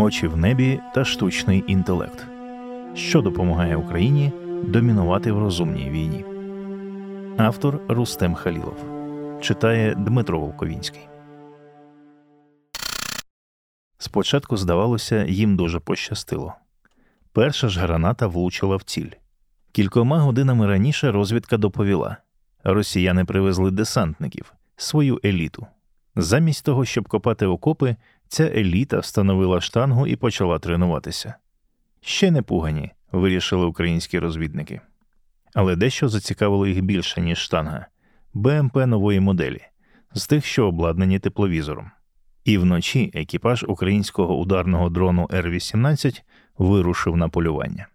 очі в небі та штучний інтелект, що допомагає Україні домінувати в розумній війні. Автор Рустем Халілов читає Дмитро Волковінський. Спочатку здавалося, їм дуже пощастило. Перша ж граната влучила в ціль. Кількома годинами раніше розвідка доповіла росіяни привезли десантників, свою еліту. Замість того, щоб копати окопи, ця еліта встановила штангу і почала тренуватися. Ще не пугані, вирішили українські розвідники. Але дещо зацікавило їх більше, ніж штанга БМП нової моделі, з тих, що обладнані тепловізором. І вночі екіпаж українського ударного дрону Р-18 вирушив на полювання.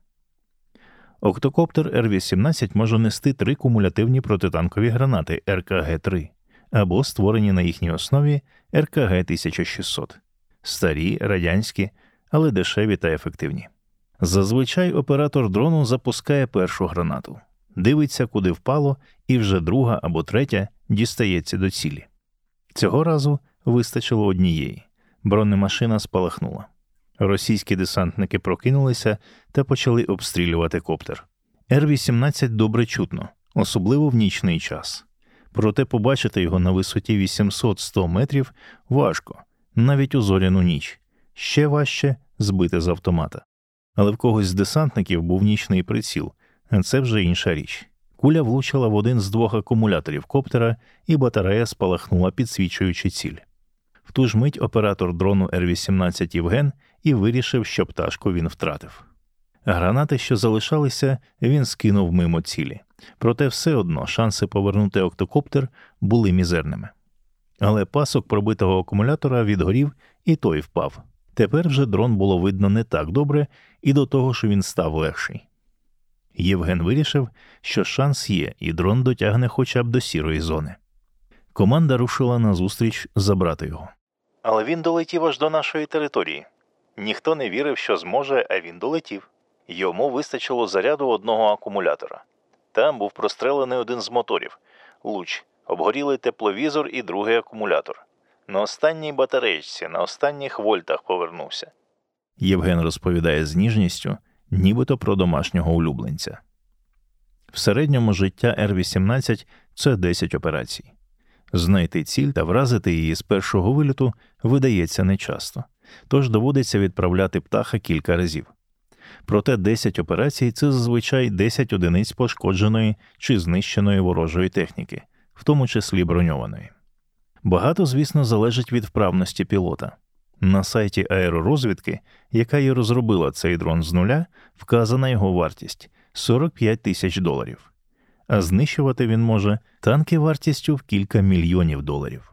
Октокоптер Р-18 може нести три кумулятивні протитанкові гранати РКГ-3 або створені на їхній основі РКГ 1600 старі, радянські, але дешеві та ефективні. Зазвичай оператор дрону запускає першу гранату, дивиться, куди впало, і вже друга або третя дістається до цілі. Цього разу вистачило однієї. Бронемашина спалахнула. Російські десантники прокинулися та почали обстрілювати коптер. Р-18 добре чутно, особливо в нічний час. Проте побачити його на висоті 800-100 метрів важко, навіть у зоряну ніч, ще важче збити з автомата. Але в когось з десантників був нічний приціл, це вже інша річ. Куля влучила в один з двох акумуляторів коптера, і батарея спалахнула, підсвічуючи ціль. В ту ж мить оператор дрону Р-18 Євген і вирішив, що пташку він втратив. Гранати, що залишалися, він скинув мимо цілі, проте все одно шанси повернути октокоптер були мізерними. Але пасок пробитого акумулятора відгорів, і той впав. Тепер вже дрон було видно не так добре, і до того що він став легший. Євген вирішив, що шанс є, і дрон дотягне хоча б до сірої зони. Команда рушила назустріч забрати його. Але він долетів аж до нашої території. Ніхто не вірив, що зможе, а він долетів. Йому вистачило заряду одного акумулятора. Там був прострелений один з моторів луч, обгорілий тепловізор і другий акумулятор. На останній батареєчці, на останніх вольтах повернувся. Євген розповідає з ніжністю, нібито про домашнього улюбленця. В середньому життя Р-18 це 10 операцій. Знайти ціль та вразити її з першого виліту видається нечасто, тож доводиться відправляти птаха кілька разів. Проте 10 операцій це зазвичай 10 одиниць пошкодженої чи знищеної ворожої техніки, в тому числі броньованої. Багато, звісно, залежить від вправності пілота. На сайті аеророзвідки, яка і розробила цей дрон з нуля, вказана його вартість 45 тисяч доларів, а знищувати він може танки вартістю в кілька мільйонів доларів.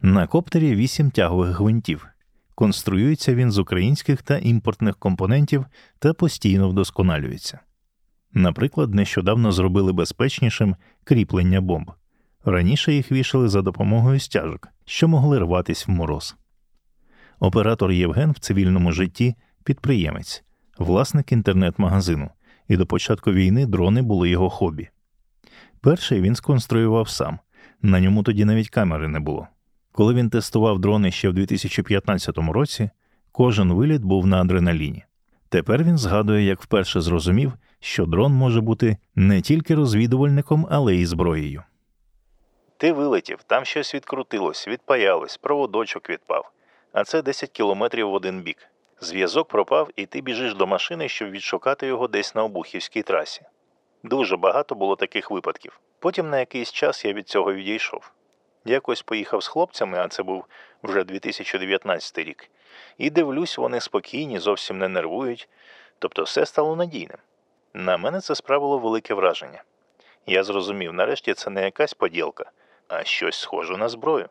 На коптері 8 тягових гвинтів. Конструюється він з українських та імпортних компонентів та постійно вдосконалюється. Наприклад, нещодавно зробили безпечнішим кріплення бомб. Раніше їх вішали за допомогою стяжок, що могли рватись в мороз. Оператор Євген в цивільному житті підприємець, власник інтернет-магазину, і до початку війни дрони були його хобі. Перший він сконструював сам, на ньому тоді навіть камери не було. Коли він тестував дрони ще в 2015 році, кожен виліт був на адреналіні. Тепер він згадує, як вперше зрозумів, що дрон може бути не тільки розвідувальником, але й зброєю. Ти вилетів, там щось відкрутилось, відпаялось, проводочок відпав, а це 10 кілометрів в один бік. Зв'язок пропав, і ти біжиш до машини, щоб відшукати його десь на обухівській трасі. Дуже багато було таких випадків. Потім на якийсь час я від цього відійшов. Якось поїхав з хлопцями, а це був вже 2019 рік, і дивлюсь, вони спокійні, зовсім не нервують, тобто все стало надійним. На мене це справило велике враження. Я зрозумів, нарешті це не якась поділка, а щось схоже на зброю.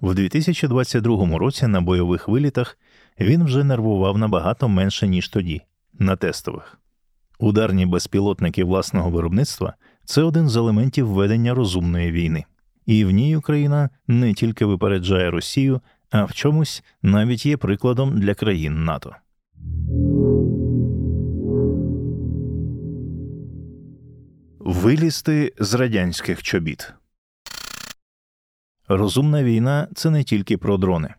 В 2022 році на бойових вилітах він вже нервував набагато менше, ніж тоді, на тестових. Ударні безпілотники власного виробництва це один з елементів ведення розумної війни, і в ній Україна не тільки випереджає Росію, а в чомусь навіть є прикладом для країн НАТО. Вилізти з радянських чобіт. Розумна війна це не тільки про дрони.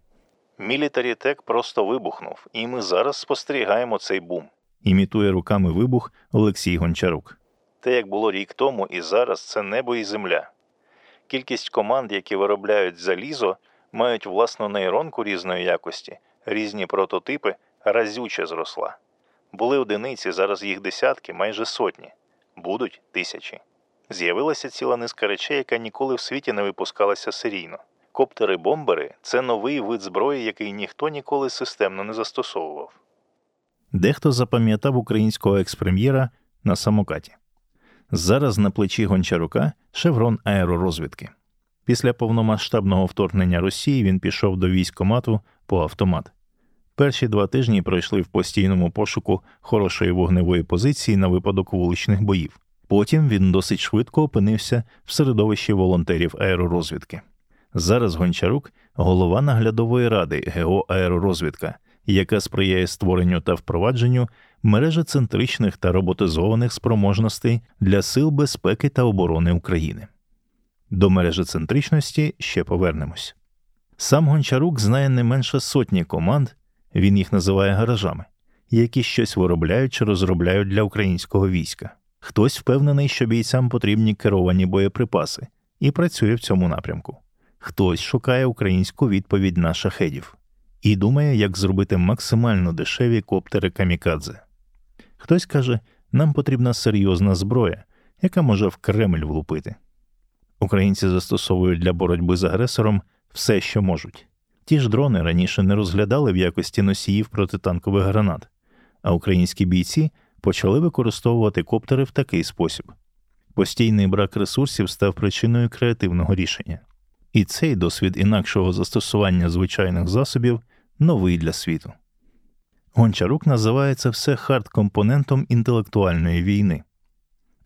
Мілітарітек просто вибухнув, і ми зараз спостерігаємо цей бум. Імітує руками вибух Олексій Гончарук. Те, як було рік тому, і зараз це небо і земля. Кількість команд, які виробляють залізо, мають власну нейронку різної якості, різні прототипи, разюче зросла. Були одиниці, зараз їх десятки, майже сотні, будуть тисячі. З'явилася ціла низка речей, яка ніколи в світі не випускалася серійно. Коптери-бомбери це новий вид зброї, який ніхто ніколи системно не застосовував. Дехто запам'ятав українського експрем'єра на самокаті. Зараз на плечі гончарука шеврон аеророзвідки. Після повномасштабного вторгнення Росії він пішов до військомату по автомат. Перші два тижні пройшли в постійному пошуку хорошої вогневої позиції на випадок вуличних боїв. Потім він досить швидко опинився в середовищі волонтерів аеророзвідки. Зараз Гончарук голова наглядової ради ГО Аеророзвідка, яка сприяє створенню та впровадженню мережі центричних та роботизованих спроможностей для сил безпеки та оборони України. До мережі центричності ще повернемось. Сам Гончарук знає не менше сотні команд, він їх називає гаражами, які щось виробляють чи розробляють для українського війська. Хтось впевнений, що бійцям потрібні керовані боєприпаси, і працює в цьому напрямку. Хтось шукає українську відповідь на шахедів і думає, як зробити максимально дешеві коптери камікадзе. Хтось каже, нам потрібна серйозна зброя, яка може в Кремль влупити. Українці застосовують для боротьби з агресором все, що можуть. Ті ж дрони раніше не розглядали в якості носіїв протитанкових гранат, а українські бійці почали використовувати коптери в такий спосіб. Постійний брак ресурсів став причиною креативного рішення. І цей досвід інакшого застосування звичайних засобів новий для світу. Гончарук називає це все хард-компонентом інтелектуальної війни.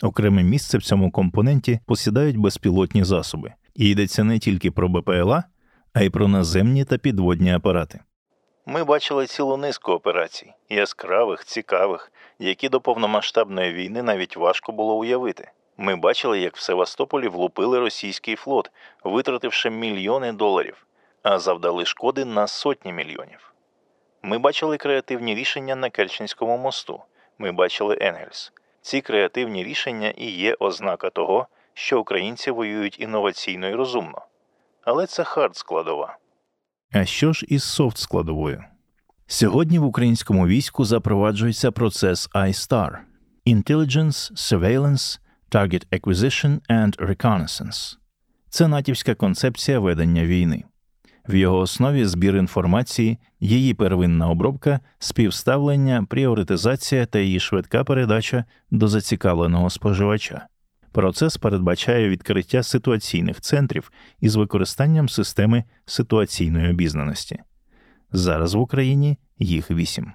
Окреме місце в цьому компоненті посідають безпілотні засоби, і йдеться не тільки про БПЛА, а й про наземні та підводні апарати. Ми бачили цілу низку операцій, яскравих, цікавих, які до повномасштабної війни навіть важко було уявити. Ми бачили, як в Севастополі влупили російський флот, витративши мільйони доларів, а завдали шкоди на сотні мільйонів. Ми бачили креативні рішення на Керченському мосту. Ми бачили Енгельс. Ці креативні рішення і є ознака того, що українці воюють інноваційно і розумно. Але це hard складова. А що ж із soft складовою? Сьогодні в українському війську запроваджується процес ISTAR – Intelligence, Surveillance, Target Acquisition and Reconnaissance. Це натівська концепція ведення війни. В його основі збір інформації, її первинна обробка, співставлення, пріоритизація та її швидка передача до зацікавленого споживача. Процес передбачає відкриття ситуаційних центрів із використанням системи ситуаційної обізнаності. Зараз в Україні їх вісім.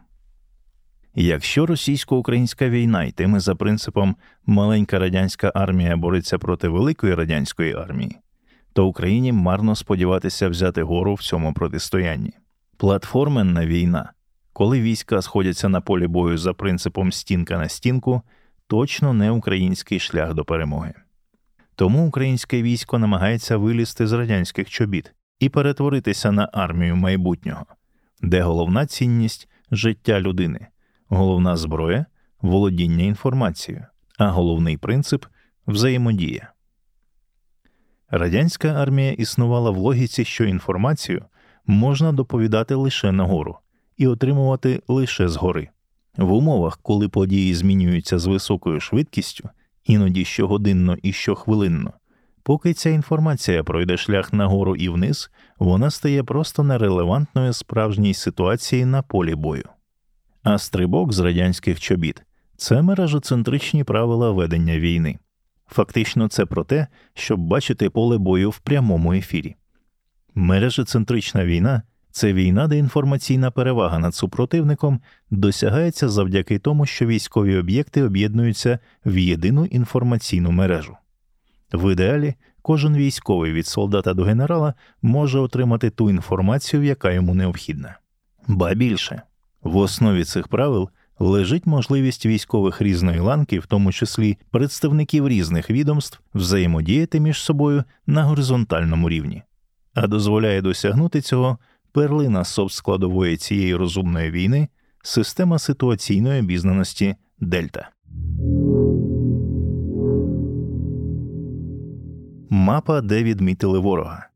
Якщо російсько-українська війна йтиме за принципом маленька радянська армія бореться проти великої радянської армії, то Україні марно сподіватися взяти гору в цьому протистоянні. Платформенна війна, коли війська сходяться на полі бою за принципом стінка на стінку, точно не український шлях до перемоги. Тому українське військо намагається вилізти з радянських чобіт і перетворитися на армію майбутнього, де головна цінність життя людини, головна зброя володіння інформацією, а головний принцип взаємодія. Радянська армія існувала в логіці, що інформацію можна доповідати лише нагору і отримувати лише згори. В умовах, коли події змінюються з високою швидкістю, іноді щогодинно і щохвилинно, поки ця інформація пройде шлях нагору і вниз, вона стає просто нерелевантною справжній ситуації на полі бою. А стрибок з радянських чобіт це мережоцентричні правила ведення війни. Фактично, це про те, щоб бачити поле бою в прямому ефірі. Мережецентрична війна це війна, де інформаційна перевага над супротивником досягається завдяки тому, що військові об'єкти об'єднуються в єдину інформаційну мережу. В ідеалі кожен військовий від солдата до генерала може отримати ту інформацію, яка йому необхідна. Ба більше в основі цих правил лежить можливість військових різної ланки, в тому числі представників різних відомств, взаємодіяти між собою на горизонтальному рівні, а дозволяє досягнути цього перлина софт складової цієї розумної війни, система ситуаційної обізнаності Дельта. Мапа, де відмітили ворога.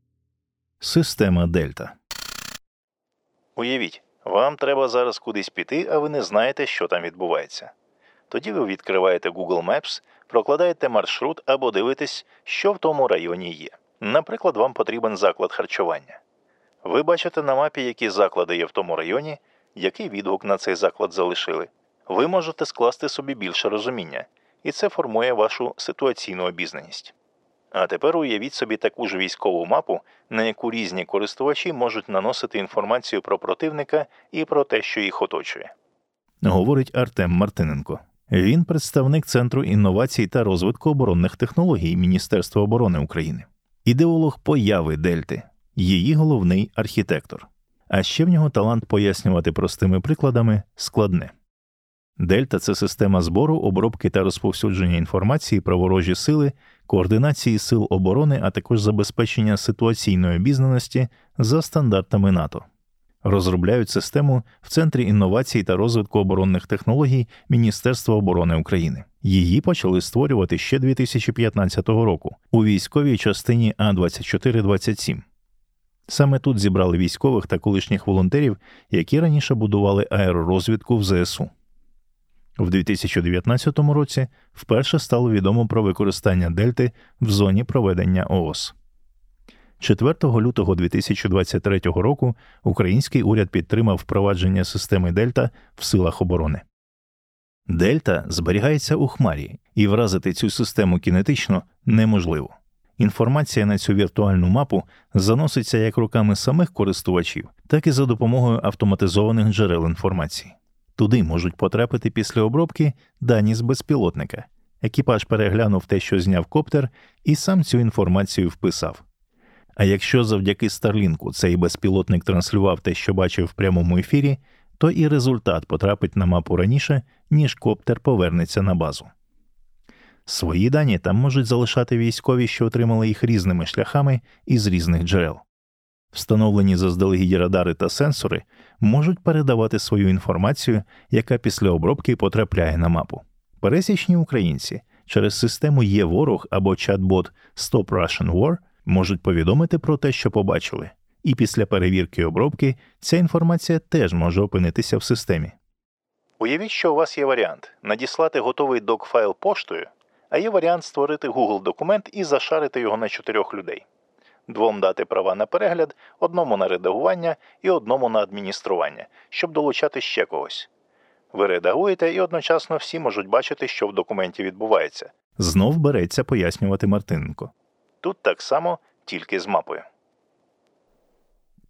Система Дельта. Уявіть, вам треба зараз кудись піти, а ви не знаєте, що там відбувається. Тоді ви відкриваєте Google Maps, прокладаєте маршрут або дивитесь, що в тому районі є. Наприклад, вам потрібен заклад харчування. Ви бачите на мапі, які заклади є в тому районі, який відгук на цей заклад залишили. Ви можете скласти собі більше розуміння, і це формує вашу ситуаційну обізнаність. А тепер уявіть собі таку ж військову мапу, на яку різні користувачі можуть наносити інформацію про противника і про те, що їх оточує. Говорить Артем Мартиненко. Він представник Центру інновацій та розвитку оборонних технологій Міністерства оборони України, ідеолог появи Дельти, її головний архітектор. А ще в нього талант пояснювати простими прикладами складне. Дельта це система збору, обробки та розповсюдження інформації про ворожі сили, координації сил оборони, а також забезпечення ситуаційної обізнаності за стандартами НАТО. Розробляють систему в Центрі інновацій та розвитку оборонних технологій Міністерства оборони України. Її почали створювати ще 2015 року у військовій частині А 2427 Саме тут зібрали військових та колишніх волонтерів, які раніше будували аеророзвідку в ЗСУ. В 2019 році вперше стало відомо про використання Дельти в зоні проведення ООС. 4 лютого 2023 року український уряд підтримав впровадження системи Дельта в силах оборони. Дельта зберігається у хмарі, і вразити цю систему кінетично неможливо. Інформація на цю віртуальну мапу заноситься як руками самих користувачів, так і за допомогою автоматизованих джерел інформації. Туди можуть потрапити після обробки дані з безпілотника. Екіпаж переглянув те, що зняв коптер, і сам цю інформацію вписав. А якщо завдяки Старлінку цей безпілотник транслював те, що бачив в прямому ефірі, то і результат потрапить на мапу раніше, ніж коптер повернеться на базу. Свої дані там можуть залишати військові, що отримали їх різними шляхами і з різних джерел. Встановлені заздалегідь радари та сенсори можуть передавати свою інформацію, яка після обробки потрапляє на мапу. Пересічні українці через систему є ворог або чат-бот Stop Russian War можуть повідомити про те, що побачили, і після перевірки обробки ця інформація теж може опинитися в системі. Уявіть, що у вас є варіант надіслати готовий док-файл поштою, а є варіант створити Google документ і зашарити його на чотирьох людей двом дати права на перегляд, одному на редагування і одному на адміністрування, щоб долучати ще когось. Ви редагуєте і одночасно всі можуть бачити, що в документі відбувається. Знов береться пояснювати Мартиненко. Тут так само, тільки з мапою.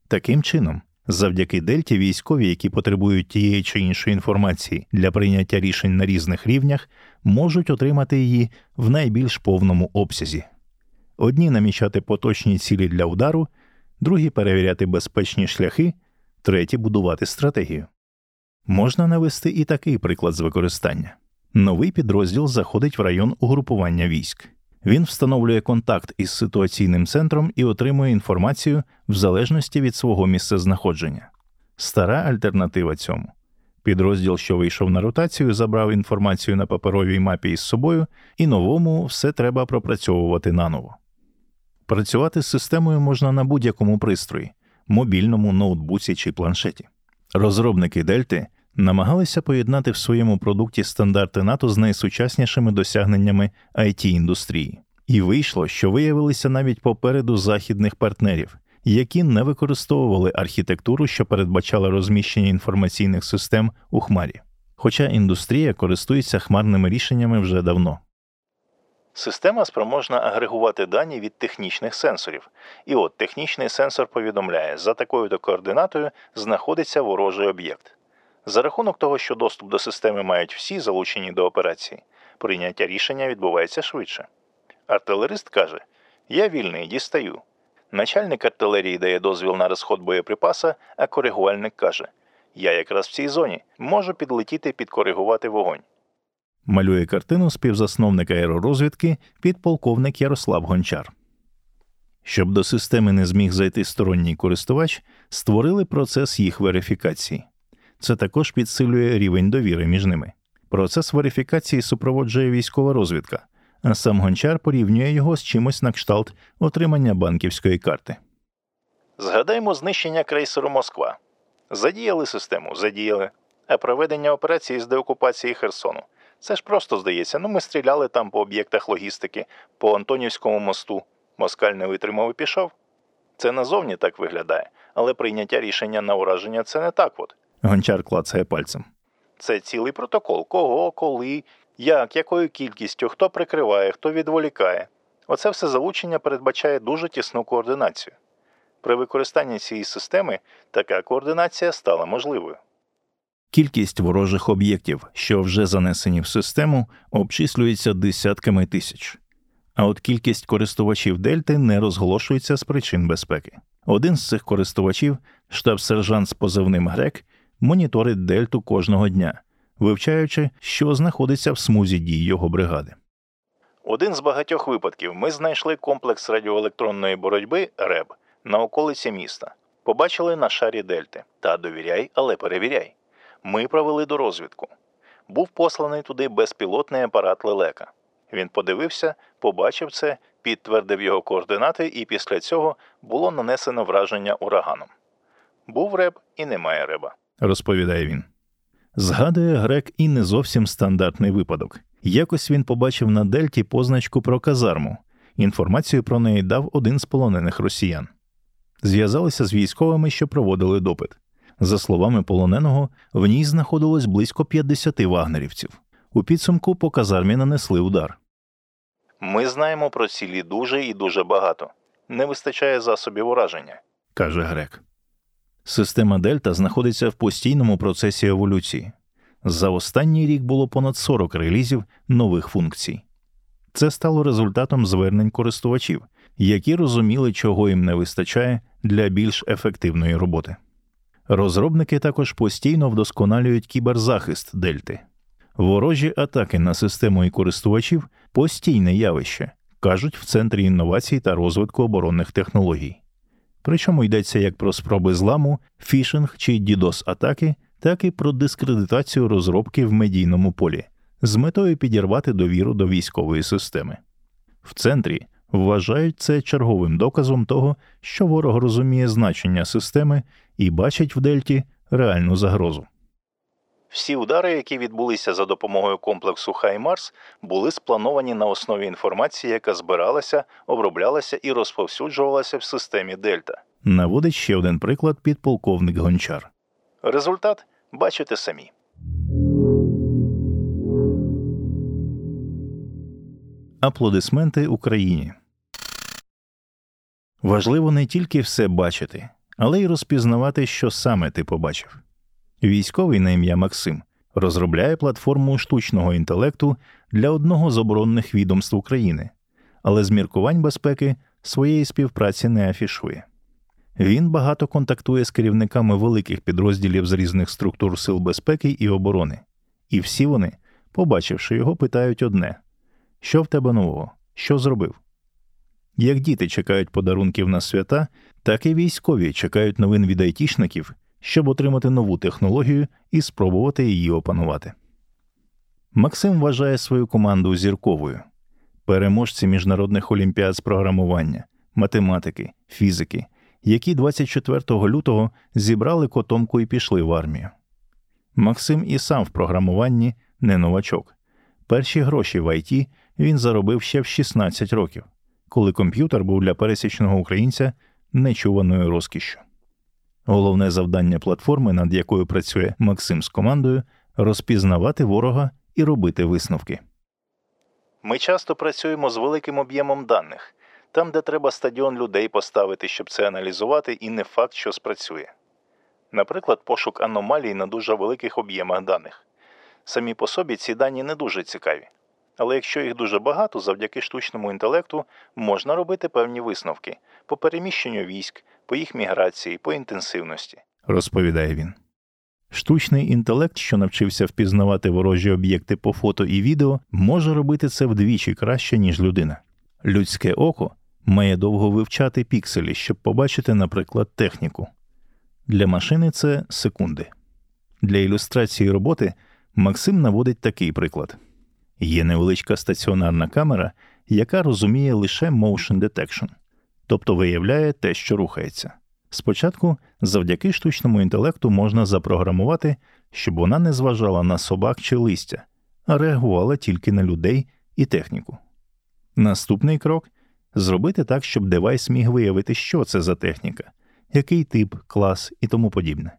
Таким чином, завдяки Дельті військові, які потребують тієї чи іншої інформації для прийняття рішень на різних рівнях, можуть отримати її в найбільш повному обсязі одні намічати поточні цілі для удару, другі перевіряти безпечні шляхи, треті будувати стратегію. Можна навести і такий приклад з використання. Новий підрозділ заходить в район угрупування військ. Він встановлює контакт із ситуаційним центром і отримує інформацію в залежності від свого місцезнаходження. Стара альтернатива цьому. Підрозділ, що вийшов на ротацію, забрав інформацію на паперовій мапі із собою, і новому все треба пропрацьовувати наново. Працювати з системою можна на будь-якому пристрої мобільному, ноутбуці чи планшеті. Розробники Дельти намагалися поєднати в своєму продукті стандарти НАТО з найсучаснішими досягненнями it індустрії, і вийшло, що виявилися навіть попереду західних партнерів, які не використовували архітектуру, що передбачала розміщення інформаційних систем у хмарі. Хоча індустрія користується хмарними рішеннями вже давно. Система спроможна агрегувати дані від технічних сенсорів. І от технічний сенсор повідомляє, за такою то координатою знаходиться ворожий об'єкт. За рахунок того, що доступ до системи мають всі залучені до операції, прийняття рішення відбувається швидше. Артилерист каже: Я вільний, дістаю. Начальник артилерії дає дозвіл на розход боєприпаса, а коригувальник каже: Я якраз в цій зоні можу підлетіти підкоригувати вогонь малює картину співзасновник аеророзвідки підполковник Ярослав Гончар. Щоб до системи не зміг зайти сторонній користувач, створили процес їх верифікації. Це також підсилює рівень довіри між ними. Процес верифікації супроводжує військова розвідка, а сам гончар порівнює його з чимось на кшталт отримання банківської карти. Згадаймо знищення крейсеру Москва. Задіяли систему, задіяли, а проведення операції з деокупації Херсону. Це ж просто здається. Ну, ми стріляли там по об'єктах логістики, по Антонівському мосту. Москаль не витримав і пішов. Це назовні так виглядає, але прийняття рішення на ураження це не так от. Гончар клацає пальцем. Це цілий протокол. Кого, коли, як, якою кількістю, хто прикриває, хто відволікає. Оце все залучення передбачає дуже тісну координацію. При використанні цієї системи така координація стала можливою. Кількість ворожих об'єктів, що вже занесені в систему, обчислюється десятками тисяч. А от кількість користувачів Дельти не розголошується з причин безпеки. Один з цих користувачів, штаб-сержант з позивним Грек, моніторить Дельту кожного дня, вивчаючи, що знаходиться в смузі дій його бригади. Один з багатьох випадків ми знайшли комплекс радіоелектронної боротьби РЕБ на околиці міста. Побачили на шарі Дельти. Та довіряй, але перевіряй. Ми провели до розвідку. Був посланий туди безпілотний апарат лелека. Він подивився, побачив це, підтвердив його координати, і після цього було нанесено враження ураганом. Був реб і немає реба, розповідає він. Згадує грек і не зовсім стандартний випадок. Якось він побачив на Дельті позначку про казарму. Інформацію про неї дав один з полонених росіян. Зв'язалися з військовими, що проводили допит. За словами полоненого, в ній знаходилось близько 50 вагнерівців. У підсумку по казармі нанесли удар. Ми знаємо про цілі дуже і дуже багато. Не вистачає засобів ураження, каже грек. Система Дельта знаходиться в постійному процесі еволюції. За останній рік було понад 40 релізів нових функцій. Це стало результатом звернень користувачів, які розуміли, чого їм не вистачає для більш ефективної роботи. Розробники також постійно вдосконалюють кіберзахист Дельти. Ворожі атаки на систему і користувачів постійне явище, кажуть в Центрі інновацій та розвитку оборонних технологій. Причому йдеться як про спроби зламу, фішинг чи DDoS атаки, так і про дискредитацію розробки в медійному полі з метою підірвати довіру до військової системи. В центрі вважають це черговим доказом того, що ворог розуміє значення системи і бачить в Дельті реальну загрозу. Всі удари, які відбулися за допомогою комплексу Хаймарс, були сплановані на основі інформації, яка збиралася, оброблялася і розповсюджувалася в системі Дельта. Наводить ще один приклад підполковник Гончар. Результат бачите самі. Аплодисменти Україні. Важливо не тільки все бачити, але й розпізнавати, що саме ти побачив. Військовий на ім'я Максим розробляє платформу штучного інтелекту для одного з оборонних відомств України, але з міркувань безпеки своєї співпраці не афішує. Він багато контактує з керівниками великих підрозділів з різних структур сил безпеки і оборони, і всі вони, побачивши його, питають одне: що в тебе нового, що зробив? Як діти чекають подарунків на свята, так і військові чекають новин від айтішників щоб отримати нову технологію і спробувати її опанувати. Максим вважає свою команду зірковою, переможці міжнародних олімпіад з програмування, математики, фізики, які 24 лютого зібрали котомку і пішли в армію. Максим і сам в програмуванні не новачок. Перші гроші в ІТ він заробив ще в 16 років, коли комп'ютер був для пересічного українця нечуваною розкішшю. Головне завдання платформи, над якою працює Максим з командою, розпізнавати ворога і робити висновки. Ми часто працюємо з великим об'ємом даних, там, де треба стадіон людей поставити, щоб це аналізувати, і не факт, що спрацює. Наприклад, пошук аномалій на дуже великих об'ємах даних. Самі по собі ці дані не дуже цікаві. Але якщо їх дуже багато, завдяки штучному інтелекту можна робити певні висновки по переміщенню військ, по їх міграції, по інтенсивності, розповідає він. Штучний інтелект, що навчився впізнавати ворожі об'єкти по фото і відео, може робити це вдвічі краще, ніж людина. Людське око має довго вивчати пікселі, щоб побачити, наприклад, техніку. Для машини це секунди. Для ілюстрації роботи Максим наводить такий приклад: є невеличка стаціонарна камера, яка розуміє лише motion detection, тобто виявляє те, що рухається. Спочатку, завдяки штучному інтелекту можна запрограмувати, щоб вона не зважала на собак чи листя, а реагувала тільки на людей і техніку. Наступний крок зробити так, щоб девайс міг виявити, що це за техніка, який тип, клас і тому подібне.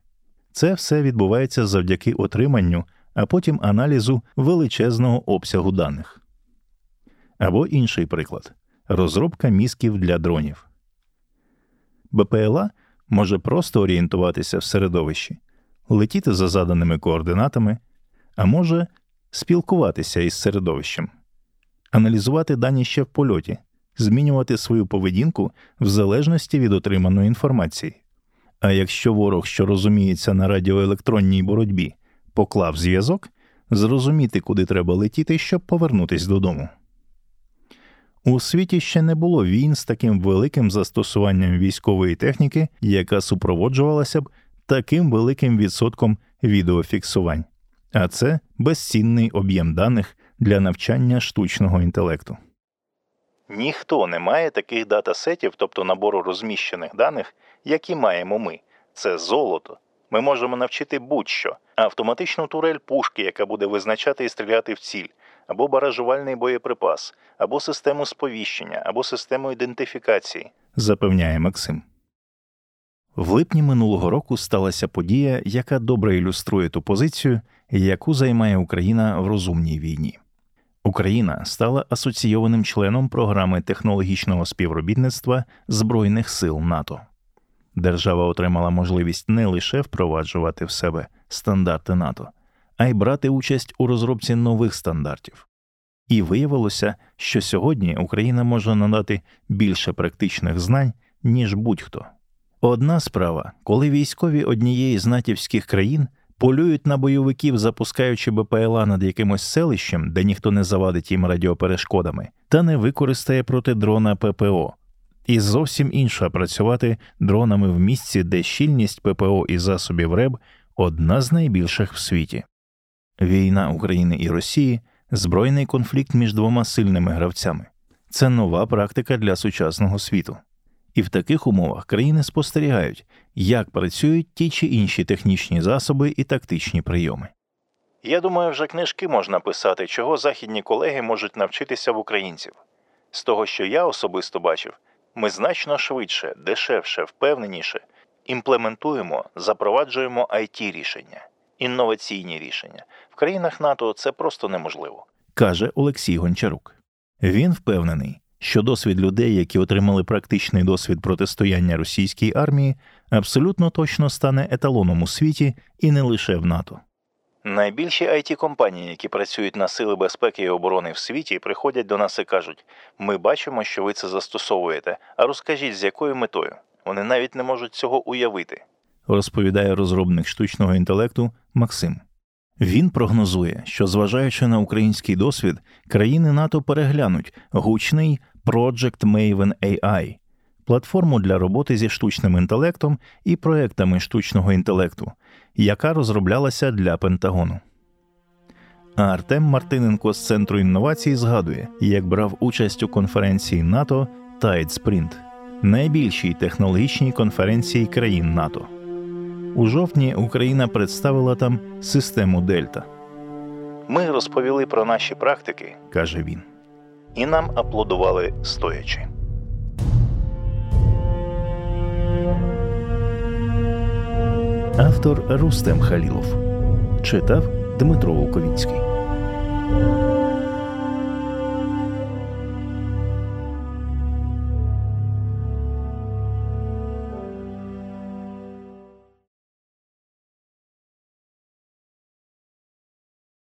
Це все відбувається завдяки отриманню, а потім аналізу величезного обсягу даних. Або інший приклад розробка мізків для дронів. БПЛА може просто орієнтуватися в середовищі, летіти за заданими координатами, а може спілкуватися із середовищем, аналізувати дані ще в польоті, змінювати свою поведінку в залежності від отриманої інформації. А якщо ворог, що розуміється на радіоелектронній боротьбі, поклав зв'язок, зрозуміти, куди треба летіти, щоб повернутися додому. У світі ще не було війн з таким великим застосуванням військової техніки, яка супроводжувалася б таким великим відсотком відеофіксувань, а це безцінний об'єм даних для навчання штучного інтелекту. Ніхто не має таких датасетів, тобто набору розміщених даних, які маємо ми. Це золото. Ми можемо навчити будь-що, автоматичну турель пушки, яка буде визначати і стріляти в ціль, або баражувальний боєприпас, або систему сповіщення, або систему ідентифікації, запевняє Максим. В липні минулого року сталася подія, яка добре ілюструє ту позицію, яку займає Україна в розумній війні. Україна стала асоційованим членом програми технологічного співробітництва Збройних сил НАТО. Держава отримала можливість не лише впроваджувати в себе стандарти НАТО, а й брати участь у розробці нових стандартів. І виявилося, що сьогодні Україна може надати більше практичних знань, ніж будь-хто. Одна справа, коли військові однієї з натівських країн полюють на бойовиків, запускаючи БПЛА над якимось селищем, де ніхто не завадить їм радіоперешкодами, та не використає проти дрона ППО. І зовсім інша працювати дронами в місці, де щільність ППО і засобів РЕБ одна з найбільших в світі. Війна України і Росії збройний конфлікт між двома сильними гравцями. Це нова практика для сучасного світу. І в таких умовах країни спостерігають, як працюють ті чи інші технічні засоби і тактичні прийоми. Я думаю, вже книжки можна писати, чого західні колеги можуть навчитися в українців. З того, що я особисто бачив, ми значно швидше, дешевше, впевненіше імплементуємо, запроваджуємо it рішення, інноваційні рішення. В країнах НАТО це просто неможливо, каже Олексій Гончарук. Він впевнений, що досвід людей, які отримали практичний досвід протистояння російській армії, абсолютно точно стане еталоном у світі і не лише в НАТО. Найбільші it компанії, які працюють на сили безпеки і оборони в світі, приходять до нас і кажуть: ми бачимо, що ви це застосовуєте, а розкажіть, з якою метою. Вони навіть не можуть цього уявити, розповідає розробник штучного інтелекту Максим. Він прогнозує, що, зважаючи на український досвід, країни НАТО переглянуть гучний Project Maven AI – платформу для роботи зі штучним інтелектом і проектами штучного інтелекту, яка розроблялася для Пентагону. А Артем Мартиненко з центру інновацій згадує, як брав участь у конференції НАТО Sprint – найбільшій технологічній конференції країн НАТО. У жовтні Україна представила там систему Дельта. Ми розповіли про наші практики, каже він, і нам аплодували стоячи. Автор Рустем Халілов читав Дмитро Волковінський.